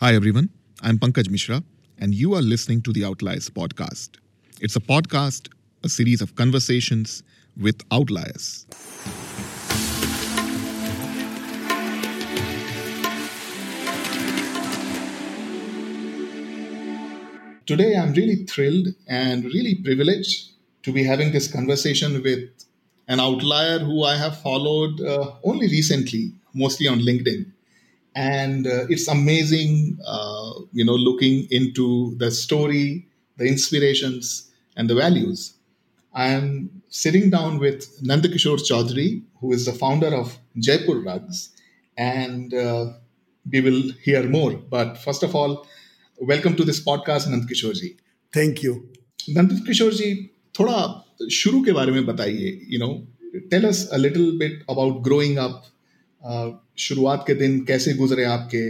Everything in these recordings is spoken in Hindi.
Hi, everyone. I'm Pankaj Mishra, and you are listening to the Outliers podcast. It's a podcast, a series of conversations with outliers. Today, I'm really thrilled and really privileged to be having this conversation with an outlier who I have followed uh, only recently, mostly on LinkedIn and uh, it's amazing uh, you know looking into the story the inspirations and the values. I am sitting down with nandakishore chaudhary who is the founder of jaipur rugs and uh, we will hear more. But first of all welcome to this podcast nandakishore ji. Thank you. Nandakishore ji thoda shuru ke mein bataiye you know. Tell us a little bit about growing up शुरुआत के दिन कैसे गुजरे आपके?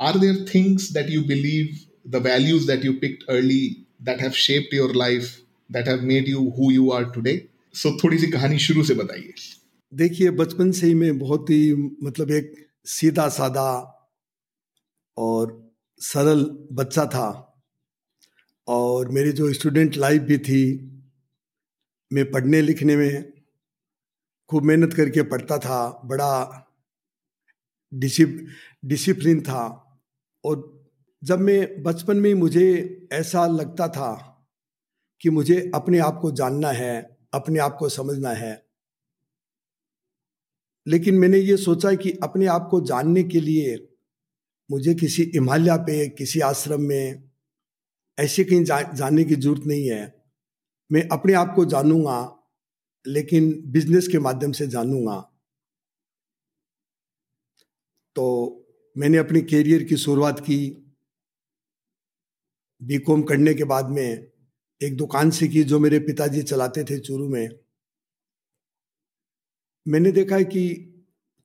Are there things that you believe the values that you picked early that have shaped your life that have made you who you are today so थोड़ी सी कहानी शुरू से बताइए। देखिए, बचपन से ही मैं बहुत ही मतलब एक सीधा सादा और सरल बच्चा था और मेरी जो स्टूडेंट लाइफ भी थी, मैं पढ़ने लिखने में खूब मेहनत करके पढ़ता था, बड़ा डिसिप्लिन था। और जब मैं बचपन में मुझे ऐसा लगता था कि मुझे अपने आप को जानना है अपने आप को समझना है लेकिन मैंने ये सोचा कि अपने आप को जानने के लिए मुझे किसी हिमालय पे किसी आश्रम में ऐसे कहीं जा, जाने की ज़रूरत नहीं है। मैं अपने आप को जानूँगा लेकिन बिज़नेस के माध्यम से जानूँगा। तो मैंने अपने कैरियर की शुरुआत की बीकॉम करने के बाद में एक दुकान से की जो मेरे पिताजी चलाते थे चूरू में। मैंने देखा कि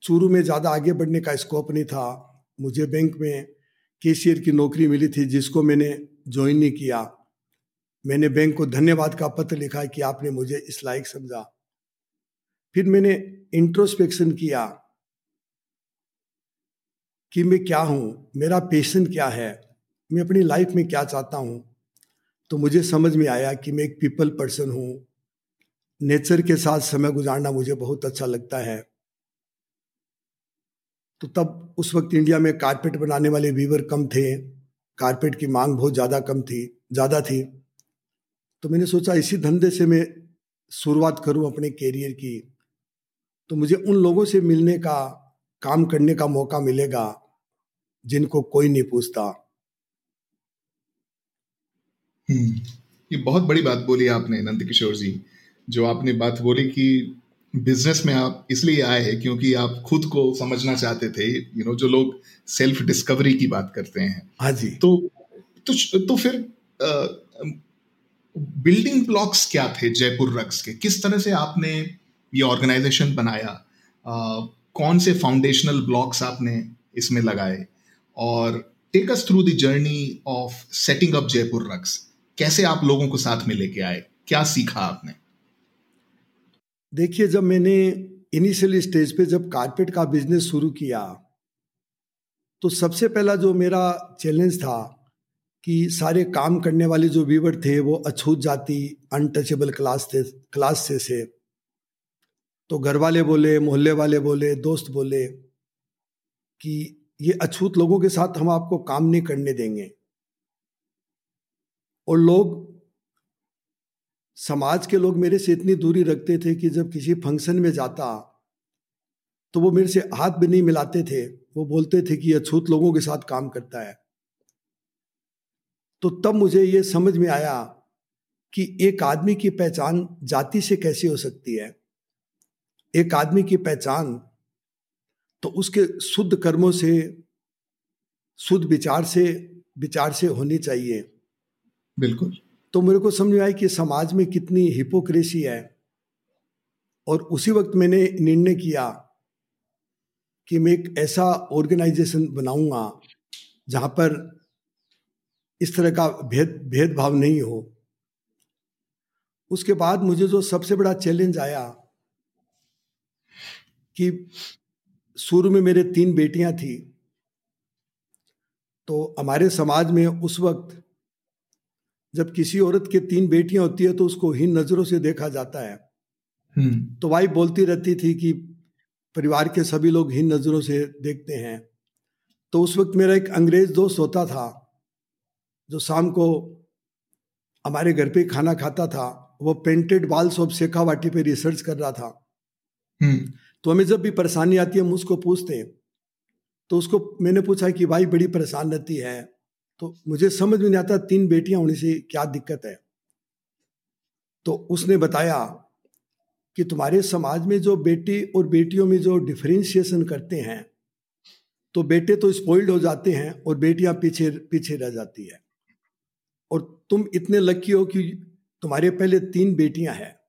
चूरू में ज़्यादा आगे बढ़ने का स्कोप नहीं था। मुझे बैंक में कैशियर की नौकरी मिली थी जिसको मैंने ज्वाइन नहीं किया। मैंने बैंक को धन्यवाद का पत्र लिखा कि आपने मुझे इस लायक समझा। फिर मैंने इंट्रोस्पेक्शन किया। कि मैं क्या हूँ? मेरा पेशन क्या है? मैं अपनी लाइफ में क्या चाहता हूँ? तो मुझे समझ में आया कि मैं एक पीपल पर्सन हूँ। नेचर के साथ समय गुजारना मुझे बहुत अच्छा लगता है। तो तब उस वक्त इंडिया में कारपेट बनाने वाले वीवर कम थे। कारपेट की मांग बहुत ज़्यादा कम थी, ज़्यादा थी। तो मैंने सोचा, इसी धंधे से मैं शुरुआत करूँ अपने कैरियर की। तो मुझे उन लोगों से मिलने का काम करने का मौका मिलेगा जिनको कोई नहीं पूछता। हम्म, ये बहुत बड़ी बात बोली आपने नंद किशोर जी जो आपने बात बोली कि बिज़नेस में आप इसलिए आए हैं क्योंकि आप खुद को समझना चाहते थे यू नो जो लोग सेल्फ डिस्कवरी की बात करते हैं। हाँ जी। तो तो, तो फिर बिल्डिंग ब्लॉक्स क्या थे जयपुर रक्स के? किस तरह से आपने ये ऑर्गेनाइजेशन बनाया? आ, कौन से फाउंडेशनल ब्लॉक्स आपने इसमें लगाए? और take us through the journey of setting up Jaipur Rugs कैसे आप लोगों को साथ में लेके आए? क्या सीखा आपने? देखिए, जब मैंने इनिशियल स्टेज पे जब कारपेट का बिज़नेस शुरू किया तो सबसे पहला जो मेरा चैलेंज था कि सारे काम करने वाले जो वीवर थे, वो अछूत जाति अनटचेबल क्लास थे क्लास से से तो घर वाले बोले, मोहल्ले वाले बोले, दोस्त बोले कि ये अछूत लोगों के साथ हम आपको काम नहीं करने देंगे। और लोग, समाज के लोग मेरे से इतनी दूरी रखते थे कि जब किसी फ़ंक्शन में जाता तो वो मेरे से हाथ भी नहीं मिलाते थे। वो बोलते थे कि अछूत लोगों के साथ काम करता है। तो तब मुझे ये समझ में आया कि एक आदमी की पहचान जाति से कैसे हो सकती है। एक आदमी की पहचान तो उसके शुद्ध कर्मों से शुद्ध विचार से विचार से होनी चाहिए। बिल्कुल। तो मेरे को समझ में आया कि समाज में कितनी हिपोक्रेसी है। और उसी वक्त मैंने निर्णय किया कि मैं एक ऐसा ऑर्गेनाइजेशन बनाऊँगा जहाँ पर इस तरह का भेद भेदभाव नहीं हो। उसके बाद मुझे जो सबसे बड़ा चैलेंज आया कि शुरू में मेरे तीन बेटियाँ थी तो हमारे समाज में उस वक्त जब किसी औरत के तीन बेटियाँ होती है तो उसको हीन नज़रों से देखा जाता है। हम्म। तो वाइफ बोलती रहती थी कि परिवार के सभी लोग हीन नज़रों से देखते हैं। तो उस वक्त मेरा एक अंग्रेज़ दोस्त होता था जो शाम को हमारे घर पे खाना खाता था। वो पेंटेड वॉल्स ऑफ़ शेखावाटी पे रिसर्च कर रहा था। हम्म। तो हमें जब भी परेशानी आती है, हम उसको पूछते हैं। तो उसको मैंने पूछा कि, भाई, बड़ी परेशान रहती है। तो मुझे समझ में नहीं आता, तीन बेटियाँ होने से क्या दिक्कत है? तो उसने बताया कि तुम्हारे समाज में जो बेटी और बेटियों में जो डिफ्रेंशिएशन करते हैं तो बेटे तो स्पॉइल्ड हो जाते हैं और बेटियाँ पीछे पीछे रह जाती है। और तुम इतने लकी हो कि तुम्हारे पहले तीन बेटियाँ हैं।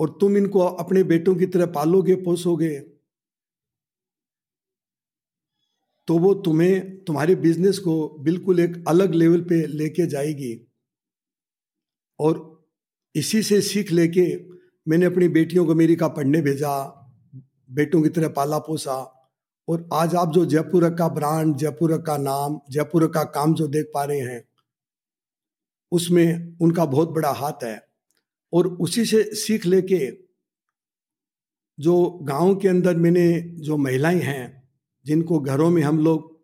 और तुम इनको अपने बेटों की तरह पालोगे, पोसोगे। तो वो तुम्हें, तुम्हारे बिज़नेस को बिल्कुल एक अलग लेवल पे लेके जाएगी। और इसी से सीख लेके मैंने अपनी बेटियों को अमेरिका पढ़ने भेजा, बेटों की तरह पाला पोसा। और आज आप जो जयपुर का ब्रांड जयपुर का नाम, जयपुर का काम जो देख पा रहे हैं, उसमें उनका बहुत बड़ा हाथ है। और उसी से सीख लेके जो गाँव के अंदर मैंने जो महिलाएँ हैं, जिनको घरों में हम लोग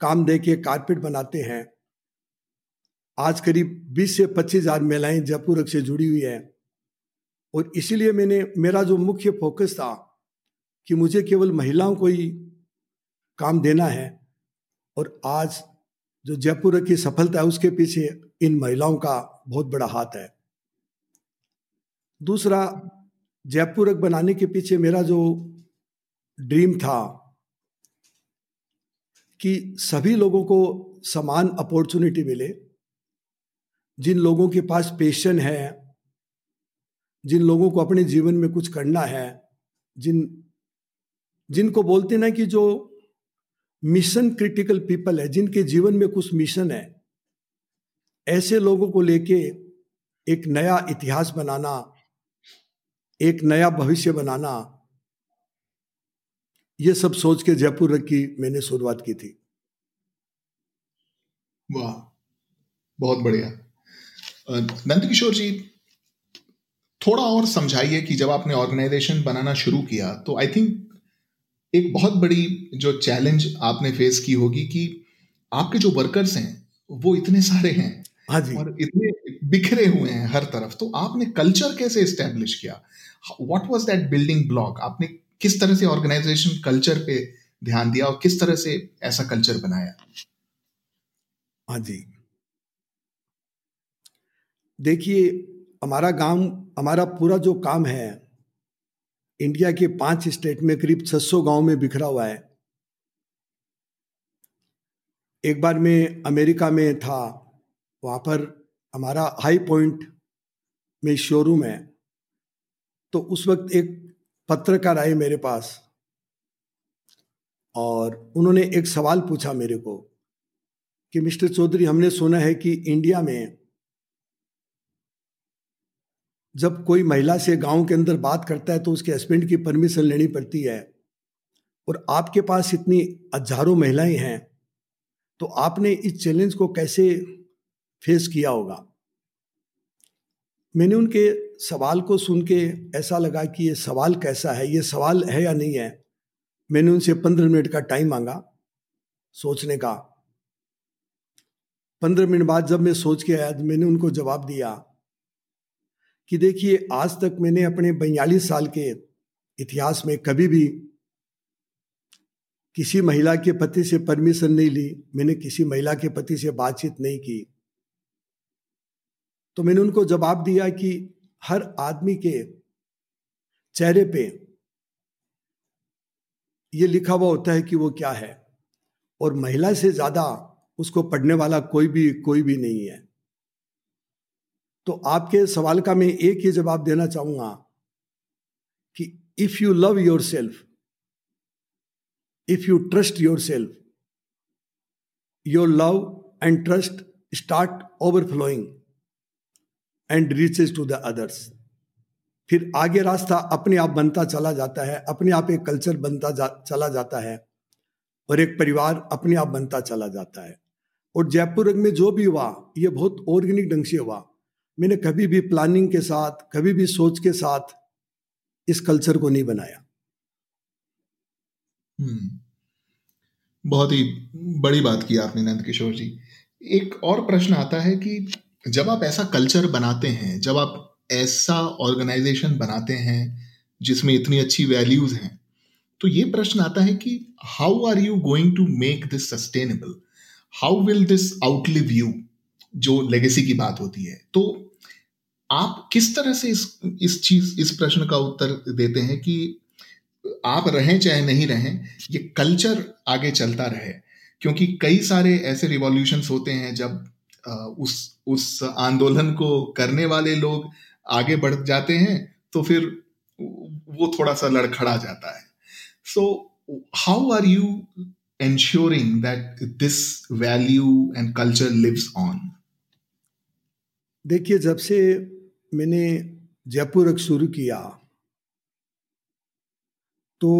काम दे के कारपेट बनाते हैं, आज करीब 20 से पच्चीस हज़ार महिलाएँ जयपुर से जुड़ी हुई है। और इसीलिए मैंने, मेरा जो मुख्य फोकस था कि मुझे केवल महिलाओं को ही काम देना है। और आज जो जयपुर की सफलता है, उसके पीछे इन महिलाओं का बहुत बड़ा हाथ है। दूसरा, जयपुर बनाने के पीछे मेरा जो ड्रीम था कि सभी लोगों को समान अपॉर्चुनिटी मिले। जिन लोगों के पास पेशन है, जिन लोगों को अपने जीवन में कुछ करना है, जिन, जिनको बोलते ना कि जो मिशन क्रिटिकल पीपल है, जिनके जीवन में कुछ मिशन है, ऐसे लोगों को लेके एक नया इतिहास बनाना एक नया भविष्य बनाना ये सब सोच के जयपुर की मैंने शुरुआत की थी। वाह बहुत बढ़िया। नंद किशोर जी थोड़ा और समझाइए कि जब आपने ऑर्गेनाइजेशन बनाना शुरू किया तो आई थिंक एक बहुत बड़ी जो चैलेंज आपने फेस की होगी कि आपके जो वर्कर्स हैं वो इतने सारे हैं हाँ जी। और इतने बिखरे हुए हैं हर तरफ़। तो आपने कल्चर कैसे इस्टेब्लिश किया? What was that building block आपने किस तरह से ऑर्गेनाइजेशन कल्चर पे ध्यान दिया और किस तरह से ऐसा कल्चर बनाया? हाँ जी। देखिए, हमारा गाँव, हमारा पूरा जो काम है इंडिया के पाँच स्टेट में करीब 600 गाँव में बिखरा हुआ है। एक बार मैं अमेरिका में था, वहाँ पर हमारा हाई पॉइंट में शोरूम है तो उस वक्त एक पत्रकार आए मेरे पास और उन्होंने एक सवाल पूछा मेरे को कि, मिस्टर चौधरी, हमने सुना है कि इंडिया में जब कोई महिला से गाँव के अंदर बात करता है तो उसके हस्बैंड की परमिशन लेनी पड़ती है और आपके पास इतनी हज़ारों महिलाएँ हैं तो आपने इस चैलेंज को कैसे फेस किया होगा। मैंने उनके सवाल को सुन के ऐसा लगा कि ये सवाल कैसा है, ये सवाल है या नहीं है, मैंने उनसे पंद्रह मिनट का टाइम मांगा सोचने का। पंद्रह मिनट बाद जब मैं सोच के आया मैंने उनको जवाब दिया कि देखिए, आज तक मैंने अपने बयालीस साल के इतिहास में कभी भी किसी महिला के पति से परमिशन नहीं ली, मैंने किसी महिला के पति से बातचीत नहीं की। तो मैंने उनको जवाब दिया कि हर आदमी के चेहरे पे ये लिखा हुआ होता है कि वो क्या है। और महिला से ज़्यादा उसको पढ़ने वाला कोई भी कोई भी नहीं है। तो आपके सवाल का मैं एक ही जवाब देना चाहूँगा कि if you love yourself if you trust yourself your love and trust start overflowing and reaches to the others फिर आगे रास्ता अपने आप बनता चला जाता है अपने आप एक कल्चर बनता जा, चला जाता है और एक परिवार अपने आप बनता चला जाता है। और जयपुर में जो भी हुआ ये बहुत ऑर्गेनिक ढंग से हुआ। मैंने कभी भी प्लानिंग के साथ कभी भी सोच के साथ इस कल्चर को नहीं बनाया। हम्म बहुत ही बड़ी बात की आपने नंद किशोर जी। एक और प्रश्न आता है कि जब आप ऐसा कल्चर बनाते हैं, जब आप ऐसा ऑर्गेनाइजेशन बनाते हैं, जिसमें इतनी अच्छी वैल्यूज़ हैं तो ये प्रश्न आता है कि how are you going to make this sustainable how will this outlive you जो लेगेसी की बात होती है। तो आप किस तरह से इस इस चीज़, इस प्रश्न का उत्तर देते हैं कि आप रहें चाहे नहीं रहें, ये कल्चर आगे चलता रहे। क्योंकि कई सारे ऐसे रिवॉल्यूशन होते हैं जब उस उस आंदोलन को करने वाले लोग आगे बढ़ जाते हैं तो फिर वो थोड़ा सा लड़खड़ा जाता है। So how are you ensuring that this value and culture lives on? देखिए, जब से मैंने जयपुर शुरू किया तो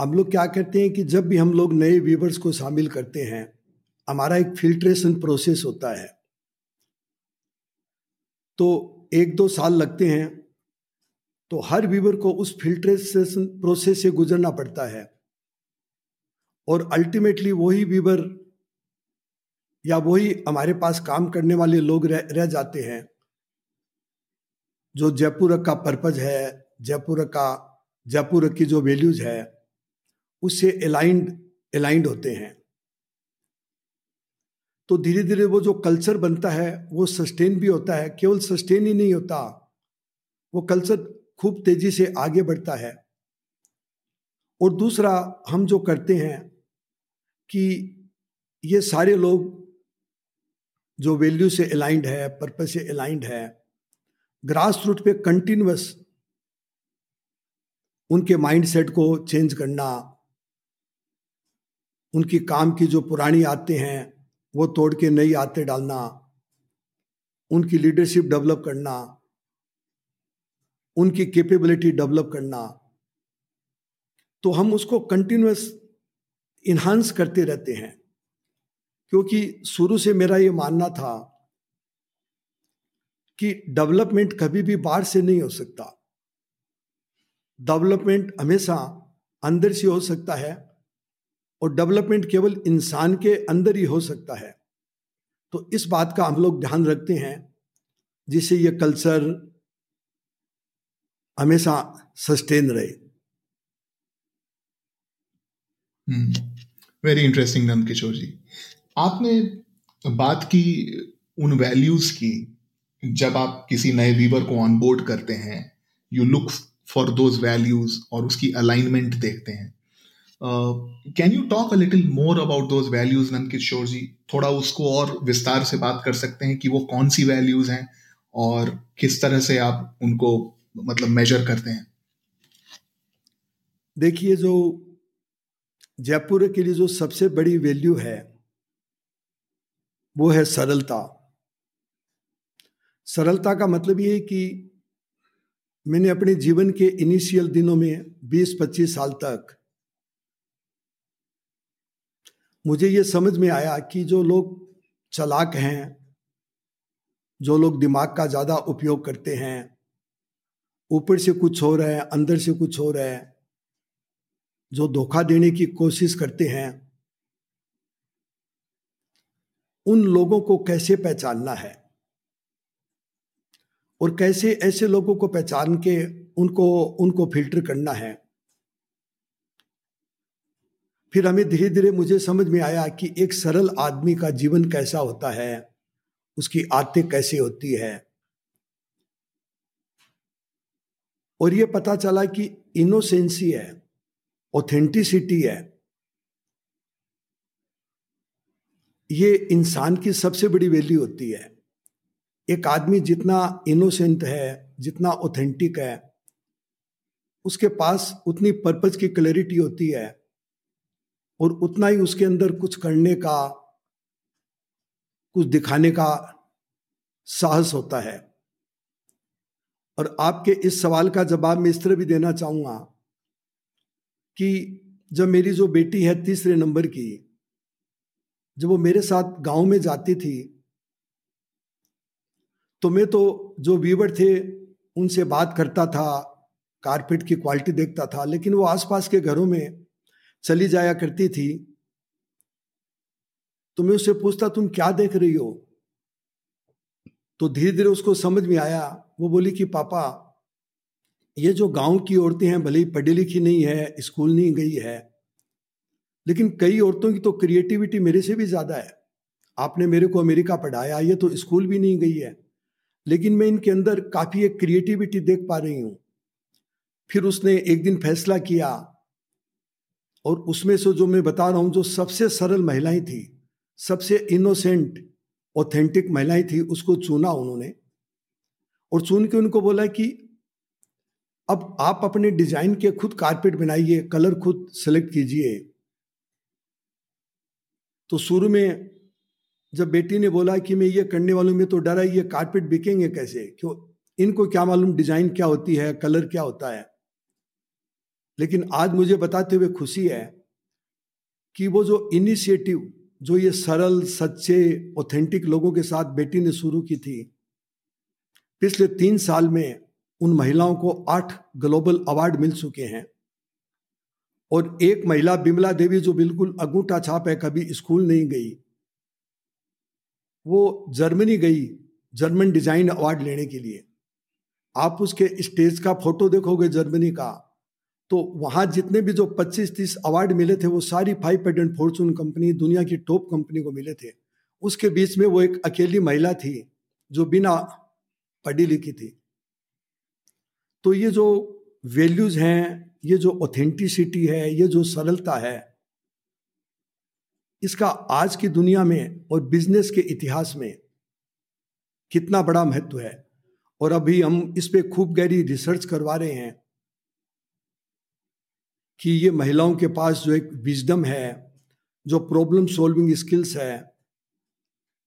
हम लोग क्या करते हैं कि जब भी हम लोग नए व्यूवर्स को शामिल करते हैं हमारा एक फिल्ट्रेशन प्रोसेस होता है। तो एक दो साल लगते हैं तो हर व्यूवर को उस फिल्ट्रेशन प्रोसेस से गुजरना पड़ता है। और अल्टीमेटली वही व्यूवर या वही हमारे पास काम करने वाले लोग रह, रह जाते हैं जो जयपुर का पर्पज है जयपुर का जयपुर की जो वैल्यूज़ है उससे अलाइंड अलाइंड होते हैं। तो धीरे धीरे वो जो कल्चर बनता है, वो सस्टेन भी होता है। केवल सस्टेन ही नहीं होता, वो कल्चर खूब तेज़ी से आगे बढ़ता है। और दूसरा, हम जो करते हैं कि ये सारे लोग जो वैल्यू से अलाइंड है पर्पज से अलाइंड है ग्रास रूट पे कंटिन्यूस उनके माइंडसेट को चेंज करना, उनकी काम की जो पुरानी आते हैं वो तोड़ के नई आते डालना, उनकी लीडरशिप डेवलप करना, उनकी कैपेबिलिटी डेवलप करना तो हम उसको कंटिन्यूस इन्हांस करते रहते हैं। क्योंकि शुरू से मेरा ये मानना था कि डेवलपमेंट कभी भी बाहर से नहीं हो सकता। डेवलपमेंट हमेशा अंदर से हो सकता है और डेवलपमेंट केवल इंसान के अंदर ही हो सकता है। तो इस बात का हम लोग ध्यान रखते हैं, जिससे ये कल्चर हमेशा सस्टेन रहे। Very interesting Nand Kishore ji. आपने बात की उन वैल्यूज़ की, जब आप किसी नए वीवर को ऑनबोर्ड करते हैं you look for those values और उसकी अलाइनमेंट देखते हैं। Can you talk a little more about those values Nand Kishore ji थोड़ा उसको और विस्तार से बात कर सकते हैं कि वो कौन सी वैल्यूज़ हैं और किस तरह से आप उनको मतलब मेजर करते हैं? देखिए, जो जयपुर के लिए जो सबसे बड़ी वैल्यू है, वो है सरलता। सरलता का मतलब ये है कि मैंने अपने जीवन के इनिशियल दिनों में 20-25 साल तक मुझे ये समझ में आया कि जो लोग चलाक हैं, जो लोग दिमाग का ज़्यादा उपयोग करते हैं, ऊपर से कुछ हो रहा है, अंदर से कुछ हो रहा है, जो धोखा देने की कोशिश करते हैं, उन लोगों को कैसे पहचानना है? और कैसे ऐसे लोगों को पहचान के उनको उनको फ़िल्टर करना है? फिर हमें धीरे धीरे मुझे समझ में आया कि एक सरल आदमी का जीवन कैसा होता है, उसकी आदतें कैसे होती है। और ये पता चला कि इनोसेंसी है, ऑथेंटिसिटी है। ये इंसान की सबसे बड़ी वैल्यू होती है। एक आदमी जितना इनोसेंट है, जितना ऑथेंटिक है, उसके पास उतनी पर्पज की क्लैरिटी होती है। और उतना ही उसके अंदर कुछ करने का, कुछ दिखाने का साहस होता है। और आपके इस सवाल का जवाब मैं इस तरह भी देना चाहूँगा कि जब मेरी जो बेटी है तीसरे नंबर की, जब वो मेरे साथ गाँव में जाती थी तो मैं तो जो वीवर थे उनसे बात करता था, कारपेट की क्वालिटी देखता था, लेकिन वो आसपास के घरों में चली जाया करती थी। तो मैं उससे पूछता, तुम क्या देख रही हो? तो धीरे धीरे उसको समझ में आया। वो बोली कि, पापा, ये जो गाँव की औरतें हैं, भले ही पढ़ी लिखी नहीं है, स्कूल नहीं गई है, लेकिन कई औरतों की तो क्रिएटिविटी मेरे से भी ज़्यादा है। आपने मेरे को अमेरिका पढ़ाया, ये तो स्कूल भी नहीं गई है, लेकिन मैं इनके अंदर काफ़ी एक क्रिएटिविटी देख पा रही हूँ। फिर उसने एक दिन फैसला किया और उसमें से जो मैं बता रहा हूँ, जो सबसे सरल महिलाएँ थी, सबसे इनोसेंट ऑथेंटिक महिलाएँ थी, उसको चुना उन्होंने। और चुन के उनको बोला कि अब आप अपने डिज़ाइन के खुद कारपेट बनाइए, कलर खुद सेलेक्ट कीजिए। तो शुरू में जब बेटी ने बोला कि मैं ये करने वालों में तो डरा, ये कारपेट बिकेंगे कैसे? क्यों? इनको क्या मालूम डिज़ाइन क्या होती है, कलर क्या होता है? लेकिन आज मुझे बताते हुए खुशी है कि वो जो इनिशिएटिव जो ये सरल, सच्चे ऑथेंटिक लोगों के साथ बेटी ने शुरू की थी, पिछले तीन साल में उन महिलाओं को आठ ग्लोबल अवार्ड मिल चुके हैं। और एक महिला बिमला देवी जो बिल्कुल अंगूठा छाप है, कभी स्कूल नहीं गई, वो जर्मनी गई जर्मन डिज़ाइन अवार्ड लेने के लिए। आप उसके स्टेज का फ़ोटो देखोगे जर्मनी का। तो वहाँ जितने भी जो 25-30 अवार्ड मिले थे, वो सारी फाइव पेटेंट फॉर्चून कंपनी दुनिया की टॉप कंपनी को मिले थे। उसके बीच में वो एक अकेली महिला थी, जो बिना पढ़ी लिखी थी। तो ये जो वैल्यूज़ हैं, ये जो ऑथेंटिसिटी है, ये जो सरलता है, इसका आज की दुनिया में और बिज़नेस के इतिहास में कितना बड़ा महत्व है। और अभी हम इस पर खूब गहरी रिसर्च करवा रहे हैं। कि ये महिलाओं के पास जो एक विजडम है, जो प्रॉब्लम सॉल्विंग स्किल्स है,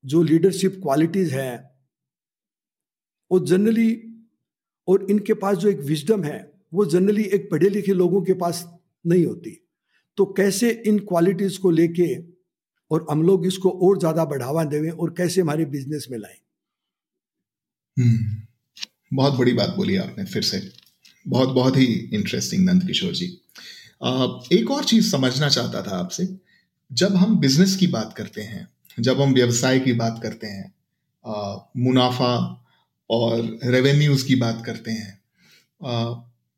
जो लीडरशिप क्वालिटीज है, वो जनरली और इनके पास जो एक विजडम है, वो जनरली एक पढ़े लिखे लोगों के पास नहीं होती। तो कैसे इन क्वालिटीज को लेके और हम लोग इसको और ज़्यादा बढ़ावा देवें और कैसे हमारे बिज़नेस में लाएँ? हम्म। बहुत बड़ी बात बोली आपने फिर से। बहुत बहुत ही इंटरेस्टिंग नंद किशोर जी। एक और चीज़ समझना चाहता था आपसे। जब हम बिज़नेस की बात करते हैं, जब हम व्यवसाय की बात करते हैं मुनाफा और रेवेन्यूज की बात करते हैं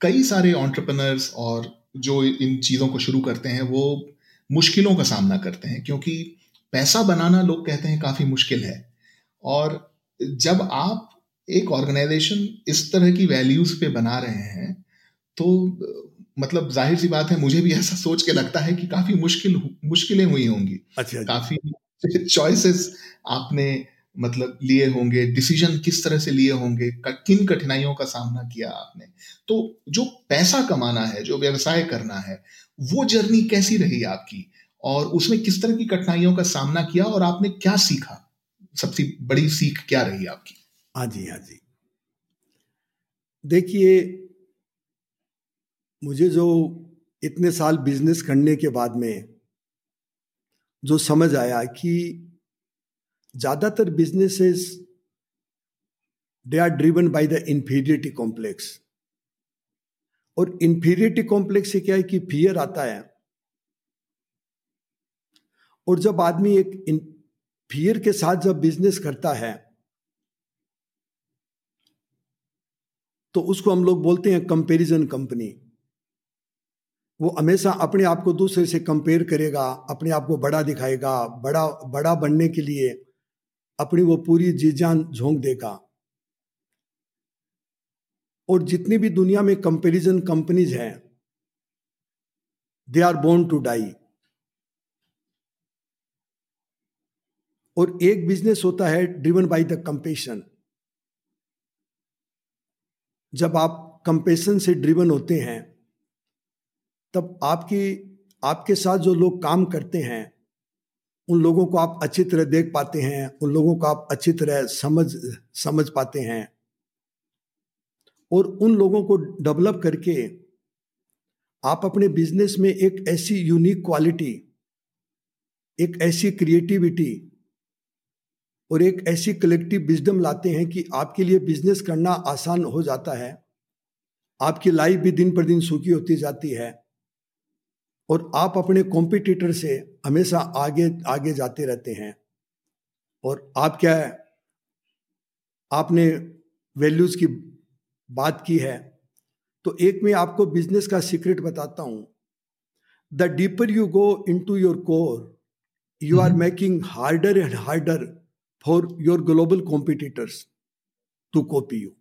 कई सारे ऑन्टरप्रनर्स और जो इन चीज़ों को शुरू करते हैं, वो मुश्किलों का सामना करते हैं, क्योंकि पैसा बनाना लोग कहते हैं काफ़ी मुश्किल है। और जब आप एक ऑर्गेनाइजेशन इस तरह की वैल्यूज़ पे बना रहे हैं तो मतलब ज़ाहिर सी बात है मुझे भी ऐसा सोच के लगता है कि काफ़ी मुश्किल मुश्किलें हुई होंगी। अच्छा, अच्छा। काफ़ी चॉइसेस आपने मतलब लिए होंगे डिसीज़न किस तरह से लिए होंगे किन कठिनाइयों का सामना किया आपने। तो जो पैसा कमाना है जो व्यवसाय करना है वो जर्नी कैसी रही आपकी? और उसमें किस तरह की कठिनाइयों का सामना किया और आपने क्या सीखा? सबसे बड़ी सीख क्या रही आपकी? हाँ जी हाँ जी। देखिए मुझे जो इतने साल बिज़नेस करने के बाद में जो समझ आया कि ज़्यादातर businesses they are driven by the inferiority complex और इंफीरियरिटी कॉम्प्लेक्स से क्या है कि फियर आता है। और जब आदमी एक फियर के साथ जब बिज़नेस करता है तो उसको हम लोग बोलते हैं कंपैरिजन कंपनी वो हमेशा अपने आप को दूसरे से कंपेयर करेगा, अपने आप को बड़ा दिखाएगा, बड़ा बड़ा बनने के लिए अपनी वो पूरी जी जान झोंक देगा। और जितनी भी दुनिया में कंपैरिजन कंपनीज़ हैं they are born to die और एक बिज़नेस होता है ड्रिवन बाय द कंपेशन जब आप कंपेशन से ड्रिवन होते हैं तब आपकी, आपके साथ जो लोग काम करते हैं, उन लोगों को आप अच्छी तरह देख पाते हैं, उन लोगों को आप अच्छी तरह समझ समझ पाते हैं। और उन लोगों को डेवलप करके आप अपने बिज़नेस में एक ऐसी यूनिक क्वालिटी, एक ऐसी क्रिएटिविटी और एक ऐसी कलेक्टिव विजडम लाते हैं कि आपके लिए बिज़नेस करना आसान हो जाता है, आपकी लाइफ भी दिन पर दिन सुखी होती जाती है। और आप अपने कॉम्पिटिटर से हमेशा आगे आगे जाते रहते हैं। और आप क्या है? आपने वैल्यूज़ की बात की है। तो एक मैं आपको बिज़नेस का सीक्रेट बताता हूँ। The deeper you go into your core you are making harder and harder for your global competitors to copy you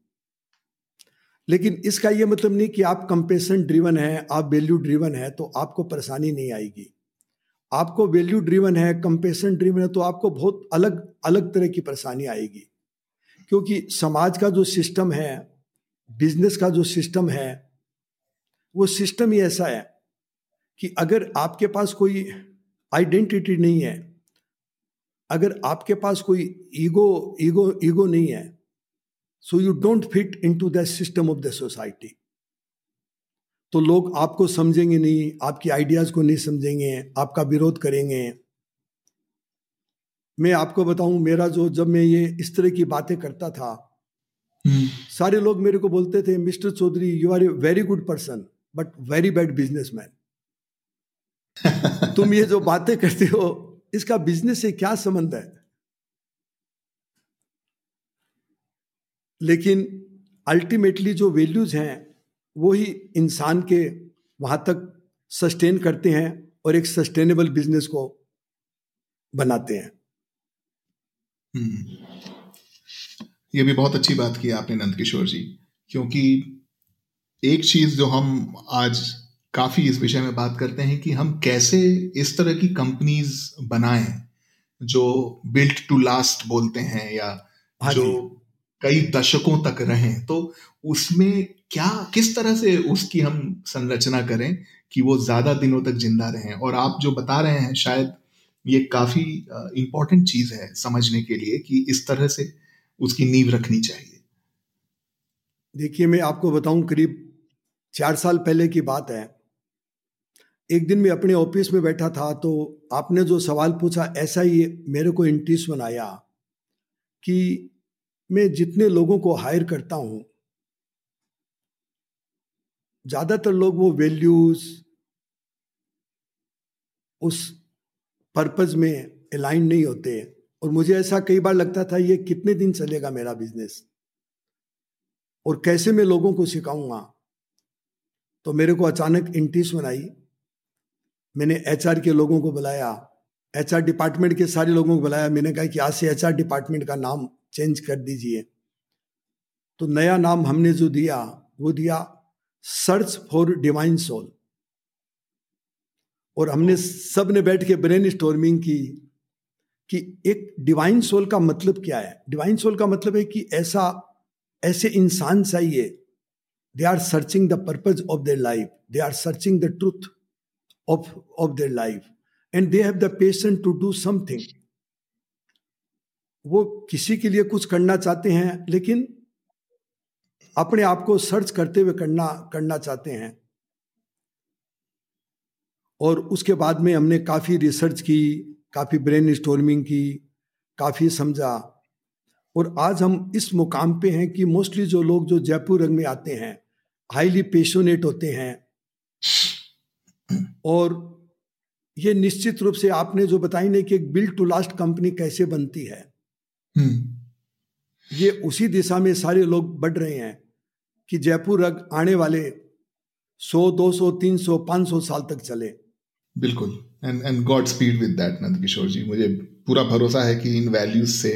लेकिन इसका यह मतलब नहीं कि आप कंपेशन ड्रिवन है, आप वैल्यू ड्रिवन है तो आपको परेशानी नहीं आएगी। आपको वैल्यू ड्रिवन है कंपेशन ड्रिवन है तो आपको बहुत अलग अलग तरह की परेशानी आएगी। क्योंकि समाज का जो सिस्टम है बिज़नेस का जो सिस्टम है, वो सिस्टम ही ऐसा है कि अगर आपके पास कोई आइडेंटिटी नहीं है, अगर आपके पास कोई ईगो ईगो ईगो नहीं है so you don't fit into the system of the society तो लोग आपको समझेंगे नहीं आपकी आइडियाज़ को नहीं समझेंगे आपका विरोध करेंगे। मैं आपको बताऊँ मेरा जो जब मैं ये इस तरह की बातें करता था hmm. सारे लोग मेरे को बोलते थे mister Chaudhary you are a very good person but very bad businessman तुम ये जो बातें करते हो इसका बिज़नेस से क्या संबंध है? लेकिन अल्टीमेटली जो वैल्यूज़ हैं वो ही इंसान के वहाँ तक सस्टेन करते हैं और एक सस्टेनेबल बिज़नेस को बनाते हैं हम्म। ये भी बहुत अच्छी बात की आपने नंद किशोर जी क्योंकि एक चीज़ जो हम आज काफ़ी इस विषय में बात करते हैं कि हम कैसे इस तरह की कंपनीज़ बनाएँ जो बिल्ट टू लास्ट बोलते हैं या हाँ जो कई दशकों तक रहें तो उसमें क्या, किस तरह से उसकी हम संरचना करें कि वो ज़्यादा दिनों तक ज़िंदा रहें? और आप जो बता रहे हैं, शायद ये काफ़ी इंपॉर्टेंट चीज़ है समझने के लिए कि इस तरह से उसकी नींव रखनी चाहिए। देखिए, मैं आपको बताऊँ, करीब चार साल पहले की बात है। एक दिन मैं अपने ऑफ़िस में बैठा था तो आपने जो सवाल पूछा, ऐसा ही मेरे को इंटरेस्ट बनाया कि मैं जितने लोगों को हायर करता हूँ, ज़्यादातर लोग वो वैल्यूज़ उस पर्पज में अलाइन नहीं होते और मुझे ऐसा कई बार लगता था, ये कितने दिन चलेगा मेरा बिज़नेस और कैसे मैं लोगों को सिखाऊँगा? तो मेरे को अचानक इंट्रेस्ट बनाई। मैंने एचआर के लोगों को बुलाया। एचआर डिपार्टमेंट के सारे लोगों को बुलाया। मैंने कहा कि आज से एचआर डिपार्टमेंट का नाम चेंज कर दीजिए। तो नया नाम हमने जो दिया, वो दिया सर्च फॉर डिवाइन सोल। और हमने सबने बैठ के ब्रेन स्टोर्मिंग की कि एक डिवाइन सोल का मतलब क्या है? डिवाइन सोल का मतलब है कि ऐसा, ऐसे इंसान चाहिए they are searching the purpose of their life they are searching the truth of of their life, and they have the patience to do something वो किसी के लिए कुछ करना चाहते हैं, लेकिन अपने आप को सर्च करते हुए करना करना चाहते हैं। और उसके बाद में हमने काफ़ी रिसर्च की, काफ़ी ब्रेन स्टोर्मिंग की, काफ़ी समझा। और आज हम इस मुकाम पे हैं कि मोस्टली जो लोग जो जयपुर रंग में आते हैं हाईली पेशोनेट होते हैं। और ये निश्चित रूप से आपने जो बताई नहीं कि एक बिल्ड टू लास्ट कंपनी कैसे बनती है। ये उसी दिशा में सारे लोग बढ़ रहे हैं कि जयपुर रग आने वाले सौ दो सौ तीन सौ पाँच सौ साल तक चले। बिल्कुल। And and godspeed with that Nand Kishore ji. मुझे पूरा भरोसा है कि इन वैल्यूज़ से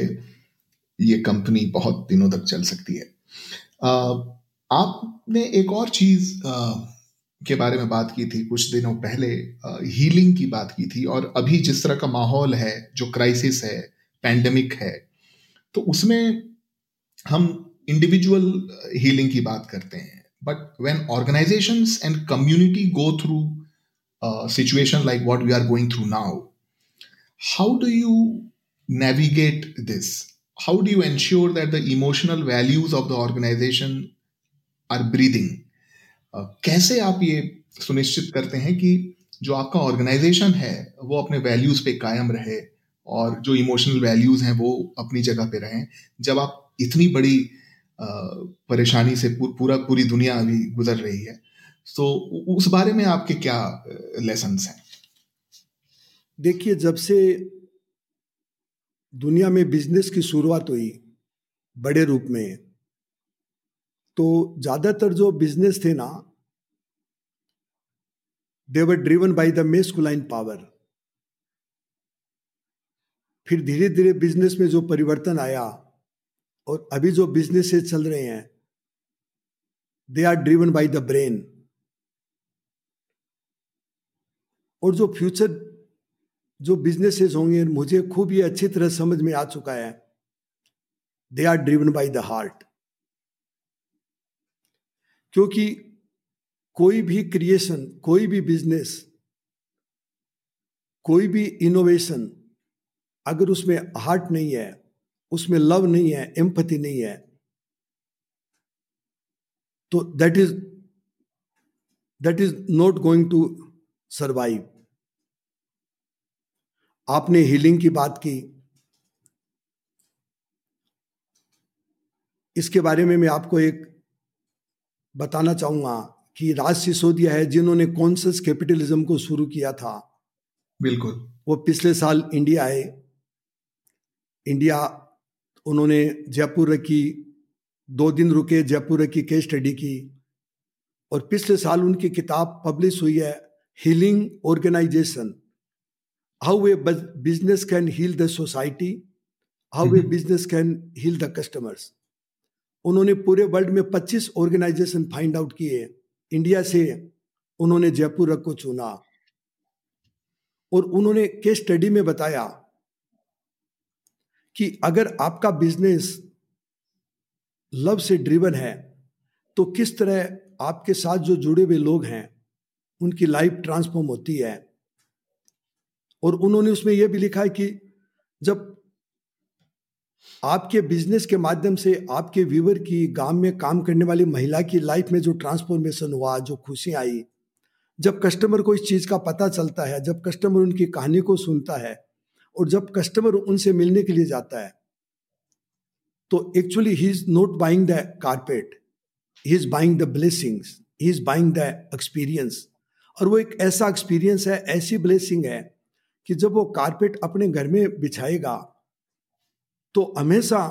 ये कंपनी बहुत दिनों तक चल सकती है। आपने एक और चीज़ के बारे में बात की थी कुछ दिनों पहले। हीलिंग की बात की थी और अभी जिस तरह का माहौल है जो क्राइसिस है पैंडेमिक है तो उसमें हम इंडिविजुअल हीलिंग की बात करते हैं। But when organisations and community go through situation like what we are going through now how do you navigate this? How do you ensure that the emotional values of the organization are breathing? कैसे आप ये सुनिश्चित करते हैं कि जो आपका ऑर्गेनाइजेशन है, वो अपने वैल्यूज़ पे कायम रहे? और जो इमोशनल वैल्यूज़ हैं वो अपनी जगह पे रहें। जब आप इतनी बड़ी परेशानी से पूर, पूरा पूरी दुनिया अभी गुजर रही है तो उस बारे में आपके क्या लेसन हैं? देखिए जब से दुनिया में बिज़नेस की शुरुआत हुई बड़े रूप में तो ज़्यादातर जो बिज़नेस थे ना they were driven by the masculine power फिर धीरे धीरे बिज़नेस में जो परिवर्तन आया और अभी जो बिज़नेस चल रहे हैं they are driven by the brain और जो फ्यूचर जो बिजनेसेस होंगे, मुझे खूब ये अच्छी तरह समझ में आ चुका है। They are driven by the heart क्योंकि कोई भी क्रिएशन कोई भी बिज़नेस कोई भी इनोवेशन अगर उसमें हार्ट नहीं है उसमें लव नहीं है एम्पति नहीं है तो that is that is not going to survive आपने हीलिंग की बात की। इसके बारे में मैं आपको एक बताना चाहूँगा कि राज सिसोदिया है जिन्होंने कॉन्सियस कैपिटलिज्म को शुरू किया था। बिल्कुल। वो पिछले साल इंडिया आए। इंडिया उन्होंने जयपुर रखी दो दिन रुके जयपुर रखी केस स्टडी की और पिछले साल उनकी किताब पब्लिश हुई है healing organisation how a business can heal the society how a business can heal the customers उन्होंने पूरे वर्ल्ड में 25 ऑर्गेनाइजेशन फाइंड आउट किए इंडिया से उन्होंने जयपुर रख को चुना और उन्होंने केस स्टडी में बताया कि अगर आपका बिज़नेस लव से ड्रिवन है तो किस तरह आपके साथ जो जुड़े हुए लोग हैं, उनकी लाइफ ट्रांसफॉर्म होती है। और उन्होंने उसमें यह भी लिखा है कि जब आपके बिज़नेस के माध्यम से आपके व्यूवर की गाँव में काम करने वाली महिला की लाइफ में जो ट्रांसफॉर्मेशन हुआ, जो खुशी आई, जब कस्टमर को इस चीज़ का पता चलता है, जब कस्टमर उनकी कहानी को सुनता है और जब कस्टमर उनसे मिलने के लिए जाता है तो actually he is not buying the carpet he is buying the blessings he is buying the experience और वो एक ऐसा एक्सपीरियंस है, ऐसी ब्लेसिंग है कि जब वो कारपेट अपने घर में बिछाएगा तो हमेशा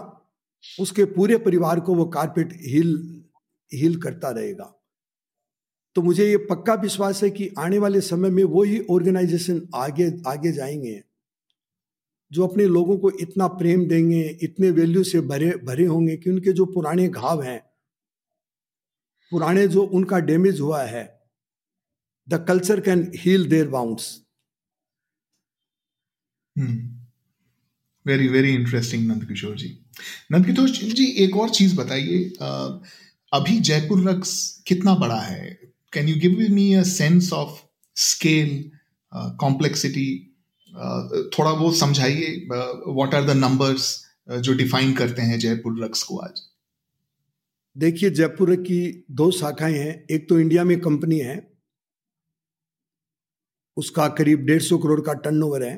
उसके पूरे परिवार को वो कारपेट हिल हिल करता रहेगा। तो मुझे ये पक्का विश्वास है कि आने वाले समय में वो ही ऑर्गेनाइजेशन आगे आगे जाएँगे। जो अपने लोगों को इतना प्रेम देंगे, इतने वैल्यू से भरे भरे होंगे कि उनके जो पुराने घाव हैं, पुराने जो उनका डैमेज हुआ है the culture can heal their bounds very very interesting Nand Kishore ji Nand Kishore ji, एक और चीज़ बताइए अभी जयपुर रक्स कितना बड़ा है? Can you give me a sense of scale complexity थोड़ा बहुत समझाइए व्हाट आर द नंबर्स जो डिफाइन करते हैं जयपुर रक्स को आज? देखिए, जयपुर की दो शाखाएँ हैं। एक तो इंडिया में कंपनी है, उसका करीब डेढ़ सौ करोड़ का टर्नओवर है,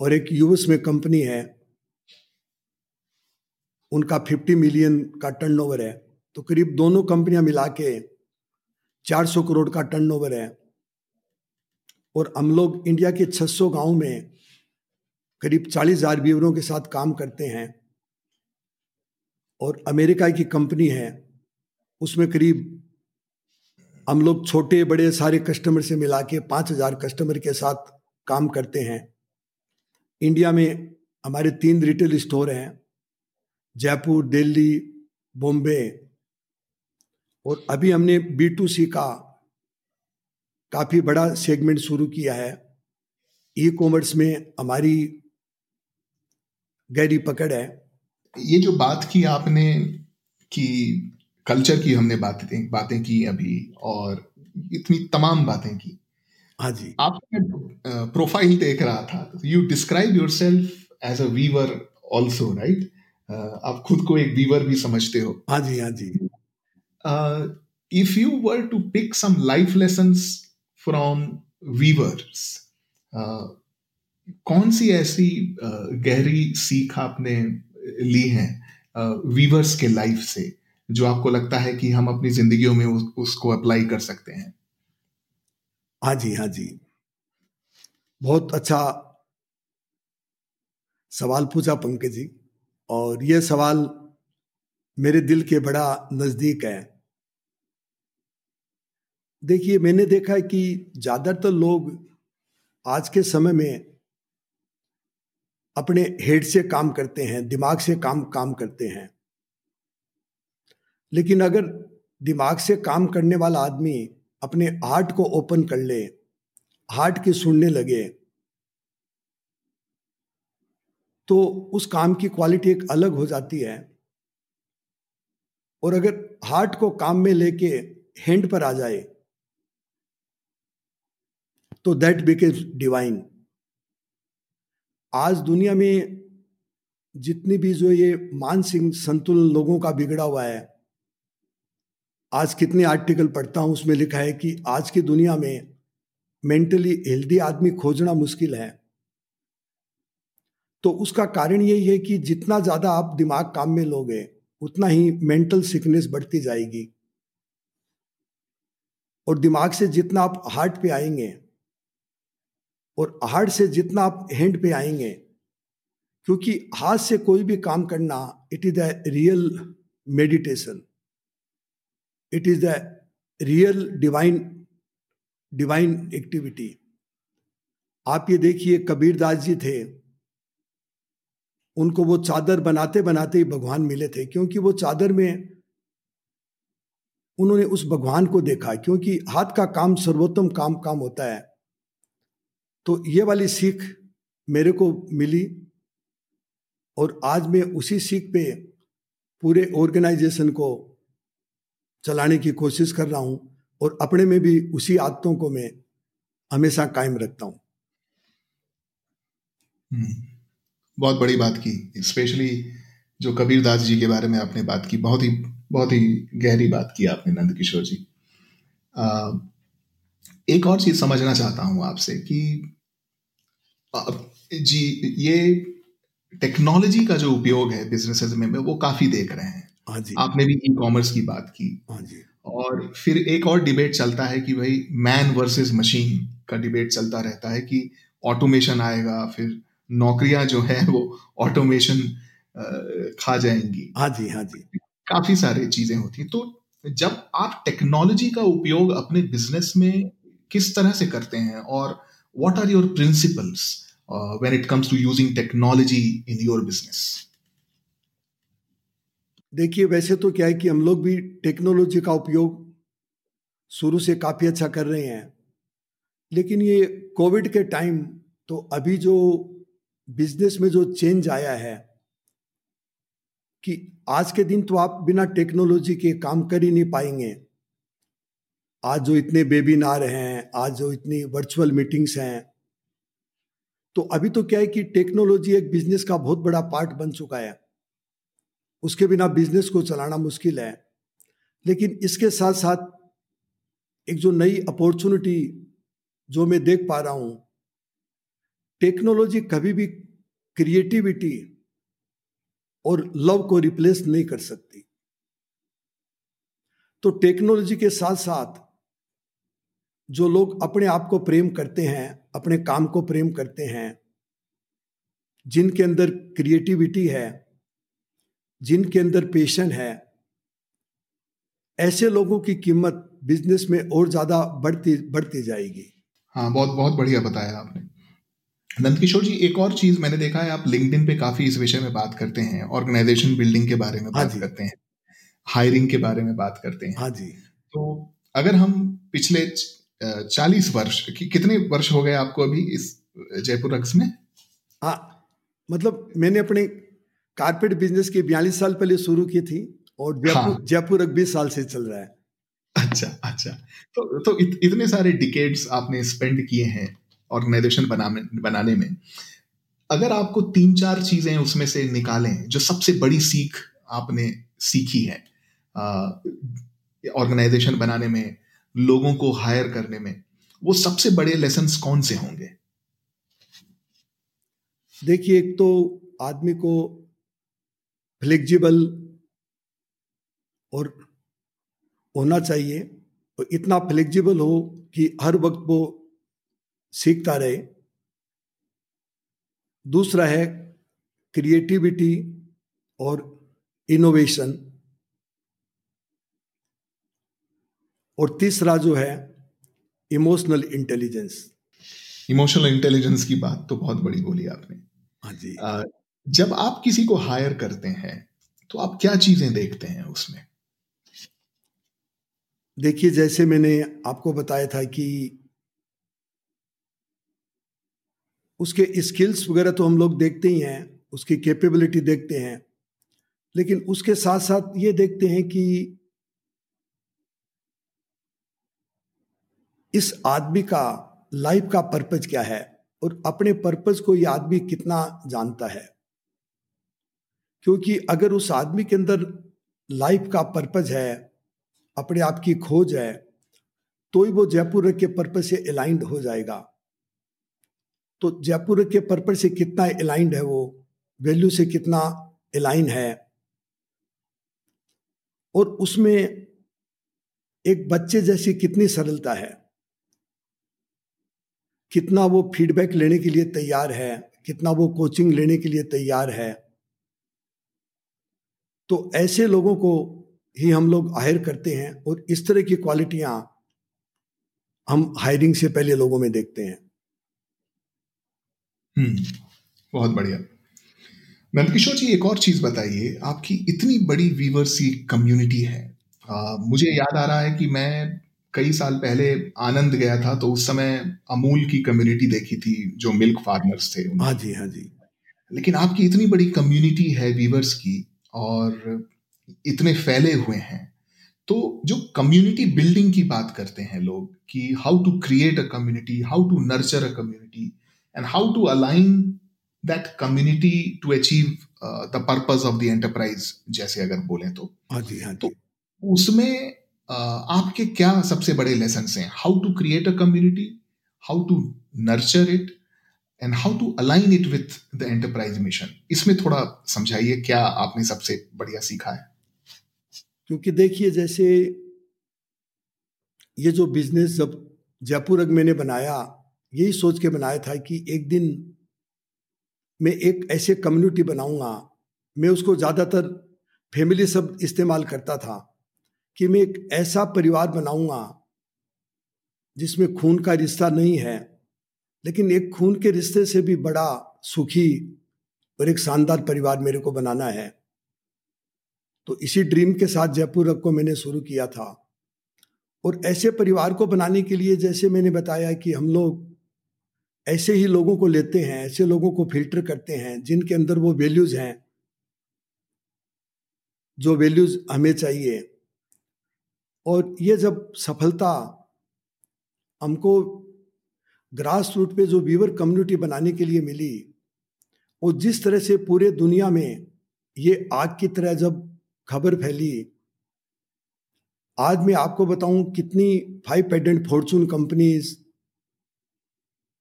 और एक यूएस में कंपनी है, उनका 50 मिलियन का टर्नओवर है। तो करीब दोनों कंपनियाँ मिला के 400 करोड़ का टर्नओवर है। और हम लोग इंडिया के 600 गाँव में करीब चालीस हज़ार व्यूवरों के साथ काम करते हैं। और अमेरिका की कंपनी है, उसमें करीब हम लोग छोटे, बड़े सारे कस्टमर से मिला के पाँच हज़ार कस्टमर के साथ काम करते हैं। इंडिया में हमारे तीन रिटेल स्टोर हैं, जयपुर, दिल्ली, बॉम्बे। और अभी हमने बी टू सी का काफ़ी बड़ा सेगमेंट शुरू किया है। ई कॉमर्स में हमारी गहरी पकड़ है। ये जो बात की आपने कि कल्चर की हमने बातें बातें की अभी और इतनी तमाम बातें की। हाँ जी। आप प्रोफ़ाइल देख रहा था you describe yourself as a weaver also right आप खुद को एक वीवर भी समझते हो। हाँ जी हाँ जी। If you you to pick some life life from weavers. Uh, कौन सी ऐसी गहरी सीख आपने ली है वीवर्स के लाइफ से जो आपको लगता है कि हम अपनी जिंदगियों में उस, उसको अप्लाई कर सकते हैं? हाँ जी हाँ जी। बहुत अच्छा सवाल पूछा पंकज जी और यह सवाल मेरे दिल के बड़ा नज़दीक है। देखिए, मैंने देखा है कि ज़्यादातर लोग आज के समय में अपने हेड से काम करते हैं, दिमाग से काम काम करते हैं। लेकिन अगर दिमाग से काम करने वाला आदमी अपने हार्ट को ओपन कर ले, हार्ट की सुनने लगे तो उस काम की क्वालिटी एक अलग हो जाती है। और अगर हार्ट को काम में लेके हैंड पर आ जाए तो दैट बिकेम डिवाइन आज दुनिया में जितनी भी जो ये मानसिक संतुलन लोगों का बिगड़ा हुआ है, आज कितने आर्टिकल पढ़ता हूँ, उसमें लिखा है कि आज की दुनिया में मेंटली हेल्दी आदमी खोजना मुश्किल है। तो उसका कारण यही है कि जितना ज़्यादा आप दिमाग काम में लोगे, उतना ही मेंटल सिकनेस बढ़ती जाएगी। और दिमाग से जितना आप हार्ट पे आएँगे और हार्ट से जितना आप हैंड पे आएँगे, क्योंकि हाथ से कोई भी काम करना it is the real meditation it is the real divine divine activity आप ये देखिए, कबीर दास जी थे। उनको वो चादर बनाते बनाते ही भगवान मिले थे, क्योंकि वो चादर में उन्होंने उस भगवान को देखा, क्योंकि हाथ का काम सर्वोत्तम काम काम होता है। तो ये वाली सीख मेरे को मिली और आज मैं उसी सीख पे पूरे ऑर्गेनाइजेशन को चलाने की कोशिश कर रहा हूँ और अपने में भी उसी आदतों को मैं हमेशा कायम रखता हूँ। हम्म, बहुत बड़ी बात की स्पेशली जो कबीर दास जी के बारे में आपने बात की बहुत ही बहुत ही गहरी बात की आपने नंद किशोर जी। आ, एक और चीज़ समझना चाहता हूँ आपसे कि जी ये टेक्नोलॉजी का जो उपयोग है बिजनेसेस में वो काफ़ी देख रहे हैं। हाँ जी। आपने भी ई कॉमर्स की बात की। हाँ जी। और फिर एक और डिबेट चलता है कि भाई मैन वर्सेस मशीन का डिबेट चलता रहता है कि ऑटोमेशन आएगा फिर नौकरियाँ जो है वो ऑटोमेशन खा जाएँगी। हाँ जी हाँ जी। काफ़ी सारी चीज़ें होती तो जब आप टेक्नोलॉजी का उपयोग अपने बिज़नेस में किस तरह से करते हैं और what are your principles when it comes to using technology in your business देखिए, वैसे तो क्या है कि हम लोग भी टेक्नोलॉजी का उपयोग शुरू से काफ़ी अच्छा कर रहे हैं। लेकिन ये कोविड के टाइम तो अभी जो बिज़नेस में जो चेंज आया है, कि आज के दिन तो आप बिना टेक्नोलॉजी के काम कर ही नहीं पाएँगे। आज जो इतने वेबिनार हैं, आज जो इतनी वर्चुअल मीटिंग्स हैं तो अभी तो क्या है कि टेक्नोलॉजी एक बिज़नेस का बहुत बड़ा पार्ट बन चुका है। उसके बिना बिज़नेस को चलाना मुश्किल है। लेकिन इसके साथ साथ एक जो नई अपॉर्चुनिटी जो मैं देख पा रहा हूँ टेक्नोलॉजी कभी भी क्रिएटिविटी और लव को रिप्लेस नहीं कर सकती। तो टेक्नोलॉजी के साथ साथ जो लोग अपने आप को प्रेम करते हैं अपने काम को प्रेम करते हैं जिनके अंदर क्रिएटिविटी है जिनके अंदर पेशन है ऐसे लोगों की कीमत बिज़नेस में और ज़्यादा बढ़ती बढ़ती जाएगी। हाँ बहुत बहुत बढ़िया बताया आपने। नंदकिशोर जी एक और चीज़ मैंने देखा है आप लिंक्डइन पे काफ़ी इस विषय में बात करते हैं ऑर्गेनाइजेशन बिल्डिंग के बारे में हाँ बात करते हैं हायरिंग के बारे में बात करते हैं। हाँ जी। तो अगर हम पिछले चालीस वर्ष कि, कितने वर्ष हो गए आपको अभी इस जयपुर रक्स में? हाँ मतलब मैंने अपने कारपेट बिज़नेस की बयालीस साल पहले शुरू की थी और जयपुर हाँ। जयपुर बीस साल से चल रहा है। अच्छा अच्छा। तो तो इत, इतने सारे डिकेड्स आपने स्पेंड किए हैं ऑर्गेनाइजेशन बनाने बनाने में। अगर आपको तीन चार चीज़ें उसमें से निकालें जो सबसे बड़ी सीख आपने सीखी है ऑर्गेनाइजेशन बनाने में लोगों को हायर करने में, वो सबसे बड़े लेसन कौन से होंगे? देखिए, एक तो आदमी को फ्लेक्जिबल और होना चाहिए, और इतना फ्लेक्जिबल हो कि हर वक्त वो सीखता रहे। दूसरा है क्रिएटिविटी और इनोवेशन और तीसरा जो है इमोशनल इंटेलिजेंस इमोशनल इंटेलिजेंस की बात तो बहुत बड़ी बोली आपने। हाँ जी। जब आप किसी को हायर करते हैं तो आप क्या चीज़ें देखते हैं उसमें? देखिए जैसे मैंने आपको बताया था कि उसके स्किल्स वगैरह तो हम लोग देखते ही हैं उसकी कैपेबिलिटी देखते हैं लेकिन उसके साथ साथ ये देखते हैं कि इस आदमी का लाइफ का पर्पज क्या है? और अपने पर्पज को ये आदमी कितना जानता है? क्योंकि अगर उस आदमी के अंदर लाइफ का पर्पज है, अपने आप की खोज है तो ही वो जयपुर के पर्पज से अलाइंड हो जाएगा। तो जयपुर के पर्पज से कितना अलाइंड है वो? वैल्यू से कितना अलाइन है? और उसमें एक बच्चे जैसी कितनी सरलता है? कितना वो फीडबैक लेने के लिए तैयार है कितना वो कोचिंग लेने के लिए तैयार है। तो ऐसे लोगों को ही हम लोग हायर करते हैं और इस तरह की क्वालिटियाँ हम हायरिंग से पहले लोगों में देखते हैं। हम्म बहुत बढ़िया। नंदकिशोर जी एक और चीज़ बताइए आपकी इतनी बड़ी वीवर्सी कम्युनिटी है। आ, मुझे याद आ रहा है कि मैं कई साल पहले आनंद गया था तो उस समय अमूल की कम्युनिटी देखी थी जो मिल्क फार्मर्स थे हाँ जी हाँ जी। लेकिन आपकी इतनी बड़ी कम्युनिटी है वीवर्स की और इतने फैले हुए हैं तो जो कम्युनिटी बिल्डिंग की बात करते हैं लोग कि how to create a community how to nurture a community and how to align that community to achieve the purpose of the enterprise जैसे अगर बोले तो। हाँ जी हाँ तो उसमें आपके क्या सबसे बड़े लेसन हैं? How to create a community how to nurture it and how to align it with the enterprise mission इसमें थोड़ा समझाइए क्या आपने सबसे बढ़िया सीखा है? क्योंकि देखिए, जैसे ये जो बिज़नेस जब जयपुर अग मैंने बनाया, यही सोच के बनाया था कि एक दिन मैं एक ऐसे कम्युनिटी बनाऊँगा। मैं उसको ज़्यादातर फैमिली सब इस्तेमाल करता था। कि मैं एक ऐसा परिवार बनाऊँगा जिसमें खून का रिश्ता नहीं है, लेकिन एक खून के रिश्ते से भी बड़ा सुखी और एक शानदार परिवार मेरे को बनाना है। तो इसी ड्रीम के साथ जयपुर को मैंने शुरू किया था। और ऐसे परिवार को बनाने के लिए जैसे मैंने बताया कि हम लोग ऐसे ही लोगों को लेते हैं, ऐसे लोगों को फ़िल्टर करते हैं जिनके अंदर वो वैल्यूज़ हैं, जो वैल्यूज़ हमें चाहिए। और ये जब सफलता हमको ग्रास रूट पे जो वीवर कम्युनिटी बनाने के लिए मिली, और जिस तरह से पूरे दुनिया में ये आग की तरह जब खबर फैली, आज मैं आपको बताऊँ कितनी फाइव पेडेंट फॉर्चून कंपनीज़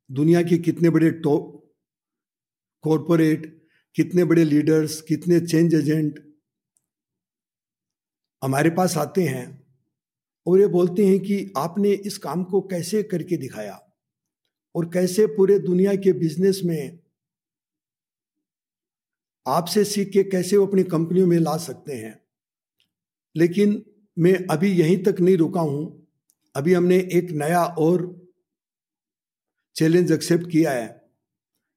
दुनिया के कितने बड़े टॉप कॉरपोरेट कितने बड़े लीडर्स कितने चेंज एजेंट हमारे पास आते हैं। और ये बोलते हैं कि आपने इस काम को कैसे करके दिखाया? और कैसे पूरे दुनिया के बिज़नेस में आपसे सीख के कैसे वो अपनी कंपनियों में ला सकते हैं? लेकिन मैं अभी यहीं तक नहीं रुका हूँ। अभी हमने एक नया और चैलेंज एक्सेप्ट किया है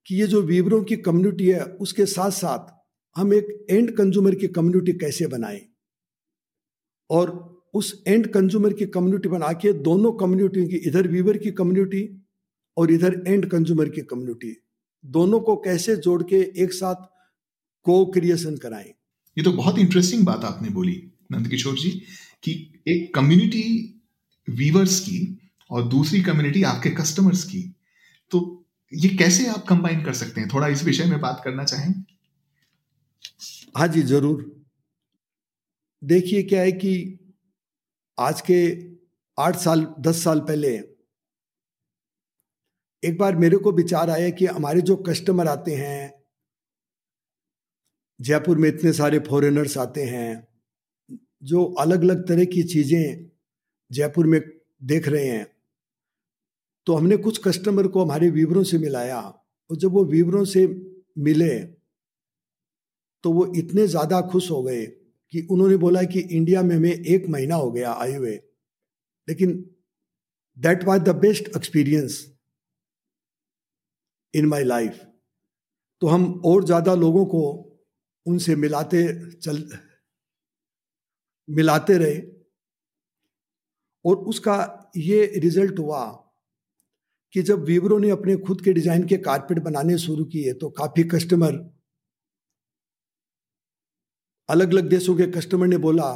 कि ये जो वीवरों की कम्युनिटी है, उसके साथ साथ हम एक एंड कंज्यूमर की कम्युनिटी कैसे बनाएँ? और उस एंड कंज्यूमर की कम्युनिटी बना के दोनों कम्युनिटी की इधर वीवर की कम्युनिटी और इधर एंड कंज्यूमर की कम्युनिटी दोनों को कैसे जोड़ के एक साथ को क्रिएशन कराएँ? ये तो बहुत इंटरेस्टिंग बात आपने बोली नंदकिशोर जी कि एक कम्युनिटी वीवर्स की और दूसरी कम्युनिटी आपके कस्टमर्स की। तो ये कैसे आप कंबाइन कर सकते हैं? थोड़ा इस विषय में बात करना चाहें? हाँ जी ज़रूर। देखिए क्या है कि आज के आठ साल, दस साल पहले, एक बार मेरे को विचार आया कि हमारे जो कस्टमर आते हैं, जयपुर में इतने सारे फॉरेनर्स आते हैं, जो अलग अलग तरह की चीज़ें जयपुर में देख रहे हैं तो हमने कुछ कस्टमर को हमारे वीवरों से मिलाया और जब वो वीवरों से मिले तो वो इतने ज़्यादा खुश हो गए कि उन्होंने बोला कि इंडिया में हमें एक महीना हो गया आए हुए। लेकिन that was the best experience in my life तो हम और ज़्यादा लोगों को उनसे मिलाते चल, मिलाते रहे। और उसका ये रिज़ल्ट हुआ कि जब वीवरों ने अपने खुद के डिज़ाइन के कारपेट बनाने शुरू किए तो काफ़ी कस्टमर अलग अलग देशों के कस्टमर ने बोला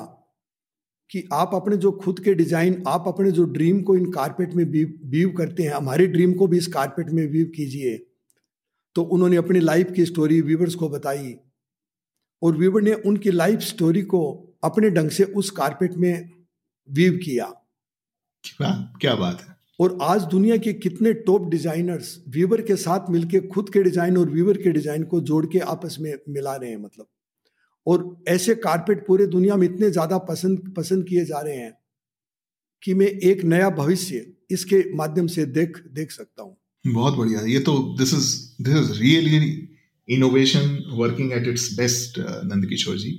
कि आप अपने जो खुद के डिज़ाइन आप अपने जो ड्रीम को इन कारपेट में वीव करते हैं हमारे ड्रीम को भी इस कारपेट में वीव कीजिए। तो उन्होंने अपनी लाइफ की स्टोरी व्यूवर्स को बताई और व्यूवर ने उनकी लाइफ स्टोरी को अपने ढंग से उस कारपेट में वीव किया। क्या क्या बात है। और आज दुनिया के कितने टॉप डिजाइनर्स व्यूवर के साथ मिलकर खुद के डिज़ाइन और व्यूवर के डिज़ाइन को जोड़ के आपस में मिला रहे हैं मतलब। और ऐसे कारपेट पूरे दुनिया में इतने ज़्यादा पसंद पसंद किए जा रहे हैं कि मैं एक नया भविष्य इसके माध्यम से देख देख सकता हूँ। बहुत बढ़िया। ये तो this is this is really innovation working at its best Nand Kishore ji.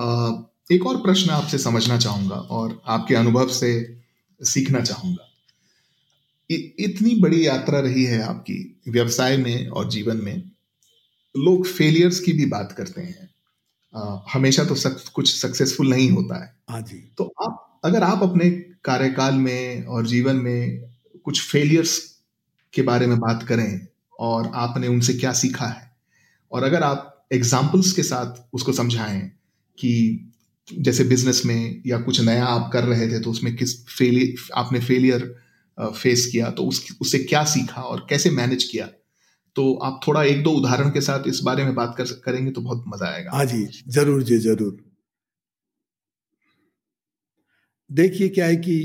Uh, एक और प्रश्न आपसे समझना चाहूँगा और आपके अनुभव से सीखना चाहूँगा। इतनी बड़ी यात्रा रही है आपकी व्यवसाय में और जीवन में। लोग फेलियर्स की भी बात करते हैं। हमेशा तो सक, कुछ सक्सेसफुल नहीं होता है। हाँ जी। तो आप अगर आप अपने कार्यकाल में और जीवन में कुछ फेलियर्स के बारे में बात करें और आपने उनसे क्या सीखा है और अगर आप एग्जाम्पल्स के साथ उसको समझाएँ कि जैसे बिज़नेस में या कुछ नया आप कर रहे थे तो उसमें किस फेलियर आपने फेलियर फेस किया तो उस उससे क्या सीखा और कैसे मैनेज किया तो आप थोड़ा एक दो उदाहरण के साथ इस बारे में बात कर करेंगे तो बहुत मज़ा आएगा। हाँ जी, ज़रूर जी, ज़रूर। देखिए क्या है कि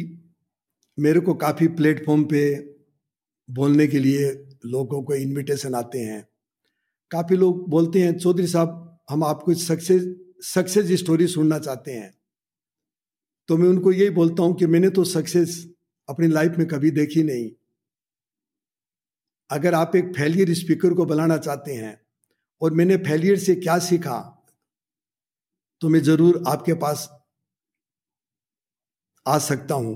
मेरे को काफ़ी प्लेटफॉर्म पे बोलने के लिए लोगों को इनविटेशन आते हैं। काफ़ी लोग बोलते हैं, चौधरी साहब, हम आपको सक्सेस सक्सेस स्टोरी सुनना चाहते हैं। तो मैं उनको यही बोलता हूँ कि मैंने तो सक्सेस अपनी लाइफ में कभी देखी नहीं। अगर आप एक फेलियर स्पीकर को बुलाना चाहते हैं और मैंने फेलियर से क्या सीखा तो मैं ज़रूर आपके पास आ सकता हूँ।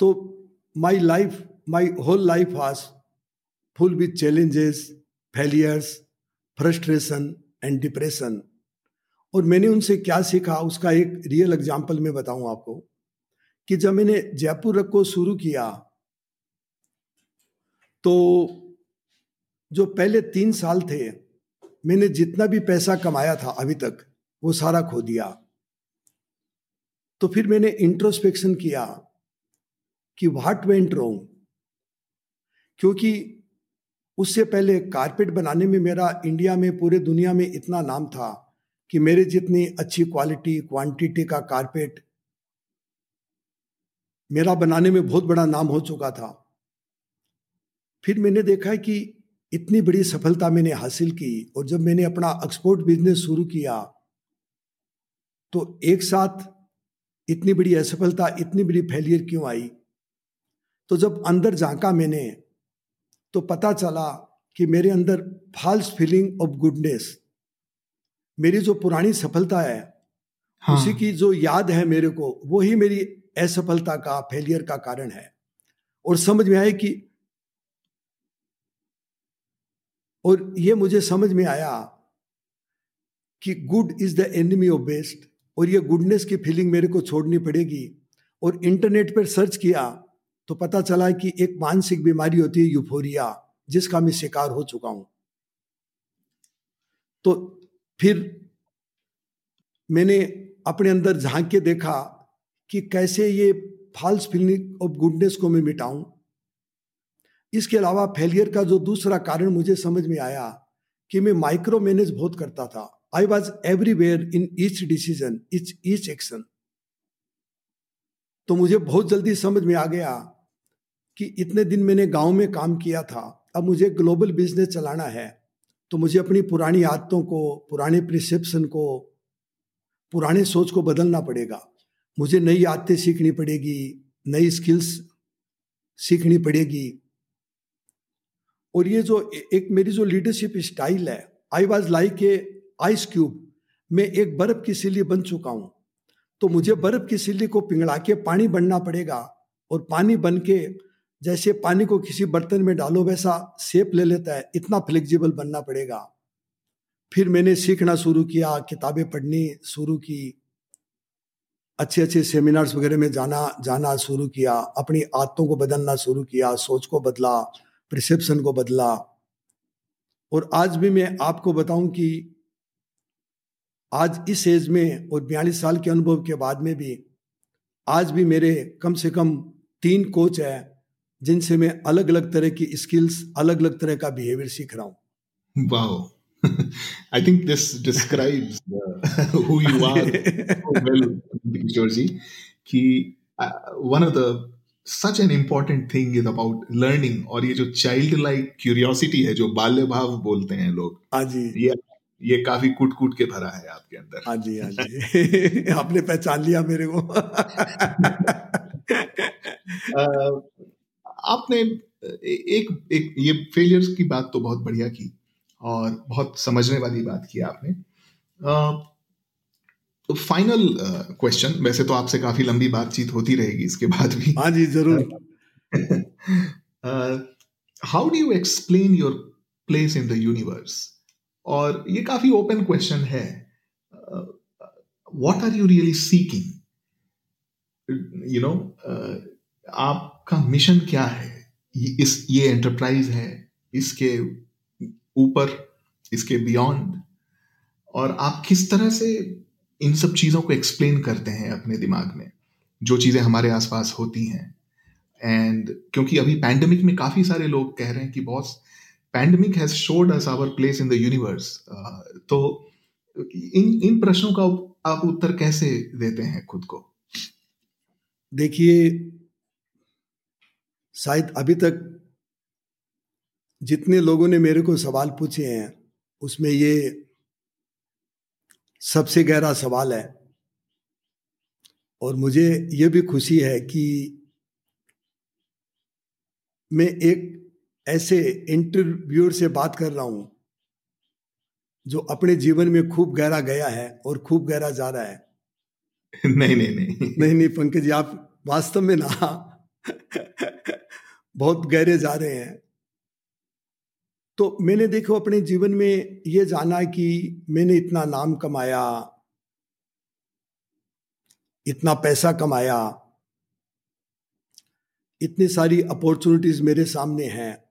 तो my life my whole life was full with challenges failures frustration and depression और मैंने उनसे क्या सीखा, उसका एक रियल एग्ज़ाम्पल मैं बताऊँ आपको कि जब मैंने जयपुर रख को शुरू किया तो जो पहले तीन साल थे, मैंने जितना भी पैसा कमाया था अभी तक, वो सारा खो दिया। तो फिर मैंने इंट्रोस्पेक्शन किया कि वाट वेंट रोंग क्योंकि उससे पहले कारपेट बनाने में मेरा इंडिया में, पूरे दुनिया में इतना नाम था कि मेरे जितनी अच्छी क्वालिटी क्वांटिटी का कारपेट मेरा बनाने में बहुत बड़ा नाम हो चुका था। फिर मैंने देखा है कि इतनी बड़ी सफलता मैंने हासिल की और जब मैंने अपना एक्सपोर्ट बिज़नेस शुरू किया तो एक साथ इतनी बड़ी असफलता इतनी बड़ी फेलियर क्यों आई तो जब अंदर झांका मैंने तो पता चला कि मेरे अंदर फॉल्स फीलिंग ऑफ़ गुडनेस मेरी जो पुरानी सफलता है हाँ। उसी की जो याद है मेरे को वो ही मेरी असफलता का फेलियर का कारण है और समझ में आए कि और ये मुझे समझ में आया कि good is the enemy of best और ये गुडनेस की फीलिंग मेरे को छोड़नी पड़ेगी। और इंटरनेट पर सर्च किया तो पता चला कि एक मानसिक बीमारी होती है यूफोरिया जिसका मैं शिकार हो चुका हूँ। तो फिर मैंने अपने अंदर झाँक के देखा कि कैसे ये फॉल्स फीलिंग ऑफ़ गुडनेस को मैं मिटाऊं। इसके अलावा फेलियर का जो दूसरा कारण मुझे समझ में आया कि मैं माइक्रो मैनेज बहुत करता था। I was everywhere in each decision each each action तो मुझे बहुत जल्दी समझ में आ गया कि इतने दिन मैंने गाँव में काम किया था, अब मुझे ग्लोबल बिज़नेस चलाना है तो मुझे अपनी पुरानी आदतों को, पुराने प्रिसेप्शन को, पुराने सोच को बदलना पड़ेगा। मुझे नई आदतें सीखनी पड़ेगी, नई स्किल्स सीखनी पड़ेगी। और ये जो एक मेरी जो लीडरशिप स्टाइल है I was like a ice cube मैं एक बर्फ़ की सिल्ली बन चुका हूँ। तो मुझे बर्फ़ की सिल्ली को पिघला के पानी बनना पड़ेगा और पानी बन के जैसे पानी को किसी बर्तन में डालो, वैसा सेप ले लेता है। इतना फ्लेक्सिबल बनना पड़ेगा। फिर मैंने सीखना शुरू किया, किताबें पढ़नी शुरू की अच्छे अच्छे सेमिनार्स वगैरह में जाना जाना शुरू किया, अपनी आदतों को बदलना शुरू किया, सोच को बदला। प्रिसेप्शन को बदला। और आज भी मैं आपको बताऊँ कि आज इस एज में और बयालीस साल के अनुभव के बाद में भी आज भी मेरे कम से कम तीन कोच है जिनसे मैं अलग अलग तरह की स्किल्स अलग अलग तरह का बिहेवियर सीख रहा हूँ। Wow I think this describes uh, who you are. So well, Kishore one of the such an important thing is about learning और ये जो चाइल्ड लाइक क्यूरियोसिटी है जो बाल्य भाव बोलते हैं लोग हाँ जी। ये ये काफ़ी कूट कूट के भरा है आपके अंदर। हाँ जी हाँ जी। आपने पहचान लिया मेरे को। आपने एक एक ये फेलियर्स की बात तो बहुत बढ़िया की और बहुत समझने वाली बात की आपने। तो फाइनल क्वेश्चन वैसे तो आपसे काफ़ी लंबी बातचीत होती रहेगी इसके बाद भी। हाँ जी ज़रूर। How do you explain your place in the universe और ये काफ़ी ओपन क्वेश्चन है। What are you really seeking you know आपका मिशन क्या है? इस ये एंटरप्राइज है इसके ऊपर इसके बियॉन्ड और आप किस तरह से इन सब चीज़ों को एक्सप्लेन करते हैं अपने दिमाग में, जो चीज़ें हमारे आसपास होती हैं। एंड क्योंकि अभी पैंडमिक में काफ़ी सारे लोग कह रहे हैं कि boss pandemic has showed us our place in the universe तो इन इन प्रश्नों का आप उत्तर कैसे देते हैं खुद को? देखिए, शायद अभी तक जितने लोगों ने मेरे को सवाल पूछे हैं, उसमें ये सबसे गहरा सवाल है। और मुझे ये भी खुशी है कि मैं एक ऐसे इंटरव्यूअर से बात कर रहा हूँ जो अपने जीवन में खूब गहरा गया है और खूब गहरा जा रहा है। नहीं नहीं नहीं। नहीं नहीं पंकज जी आप वास्तव में ना बहुत गहरे जा रहे हैं। तो मैंने देखो अपने जीवन में ये जाना कि मैंने इतना नाम कमाया, इतना पैसा कमाया, इतनी सारी अपॉर्चुनिटीज़ मेरे सामने हैं।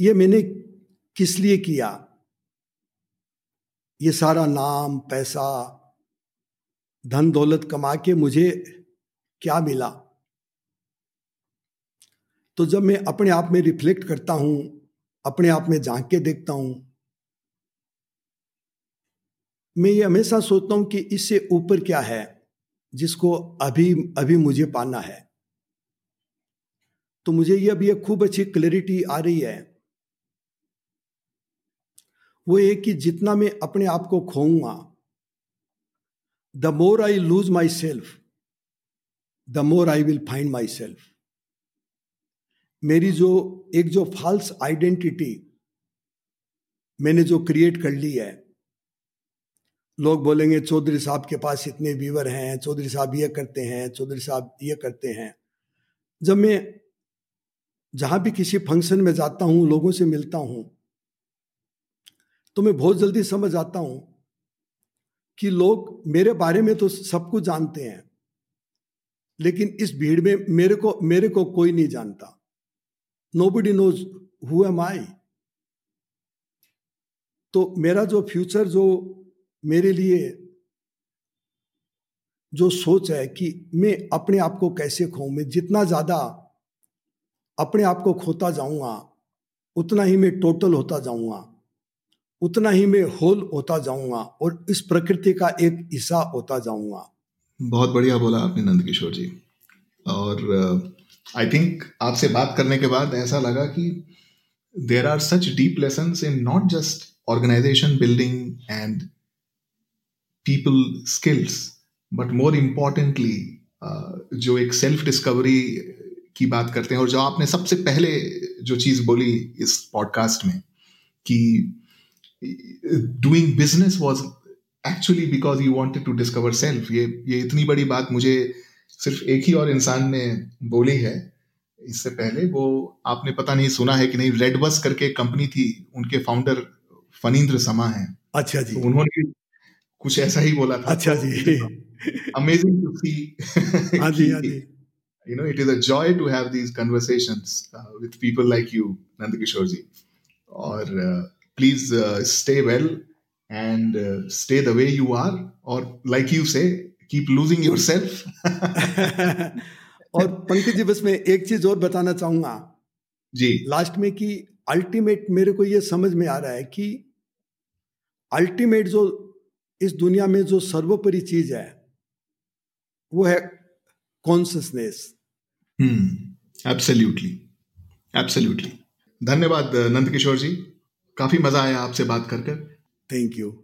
ये मैंने किस लिए किया? ये सारा नाम, पैसा धन दौलत कमा के मुझे क्या मिला? तो जब मैं अपने आप में रिफ्लेक्ट करता हूँ, अपने आप में झाँक के देखता हूँ, मैं ये हमेशा सोचता हूँ कि इससे ऊपर क्या है, जिसको अभी अभी मुझे पाना है। तो मुझे ये अभी खूब अच्छी क्लैरिटी आ रही है। वो ये कि जितना मैं अपने आप को खोऊँगा the more I lose my self the more I will find my self मेरी जो, एक जो फॉल्स आइडेंटिटी मैंने जो क्रिएट कर ली है, लोग बोलेंगे, चौधरी साहब के पास इतने व्यूवर हैं, चौधरी साहब ये करते हैं, चौधरी साहब ये करते हैं। जब मैं जहाँ भी किसी फ़ंक्शन में जाता हूँ, लोगों से मिलता हूँ तो मैं बहुत जल्दी समझ आता हूँ कि लोग मेरे बारे में तो सब कुछ जानते हैं, लेकिन इस भीड़ में मेरे को मेरे को कोई नहीं जानता। Nobody knows who am I तो मेरा जो फ्यूचर जो मेरे लिए जो सोच है कि मैं अपने आप को कैसे खोऊं, मैं जितना ज़्यादा अपने आप को खोता जाऊँगा, उतना ही मैं टोटल होता जाऊँगा, उतना ही मैं होल होता जाऊँगा और इस प्रकृति का एक हिस्सा होता जाऊँगा। बहुत बढ़िया बोला आपने नंद किशोर जी। और आई थिंक आपसे बात करने के बाद ऐसा लगा कि there are such deep lesson in not just organization building and people skills but more importantly जो एक सेल्फ डिस्कवरी की बात करते हैं और जो आपने सबसे पहले जो चीज़ बोली इस पॉडकास्ट में कि doing business was actually because you wanted to discover self ये ये इतनी बड़ी बात मुझे सिर्फ़ एक ही और इंसान ने बोली है इससे पहले वो आपने पता नहीं सुना है कि नहीं रेड बस करके कंपनी थी उनके फाउंडर फनीन्द्र समा है। अच्छा जी। तो उन्होंने कुछ ऐसा ही बोला था। अच्छा जी। Amazing to see you know it is a joy to have these conversations with people like you Nand Kishore ji और please stay well and stay the way you are और like you say keep losing yourself. और पंकज जी बस मैं एक चीज़ और बताना चाहूँगा। जी। लास्ट में कि अल्टीमेट मेरे को ये समझ में आ रहा है कि अल्टीमेट जो इस दुनिया में जो सर्वोपरि चीज़ है वो है कॉन्सियसनेस एब्सोल्युटली एब्सोल्युटली धन्यवाद नंद किशोर जी। काफ़ी मज़ा आया आपसे बात कर कर थैंक यू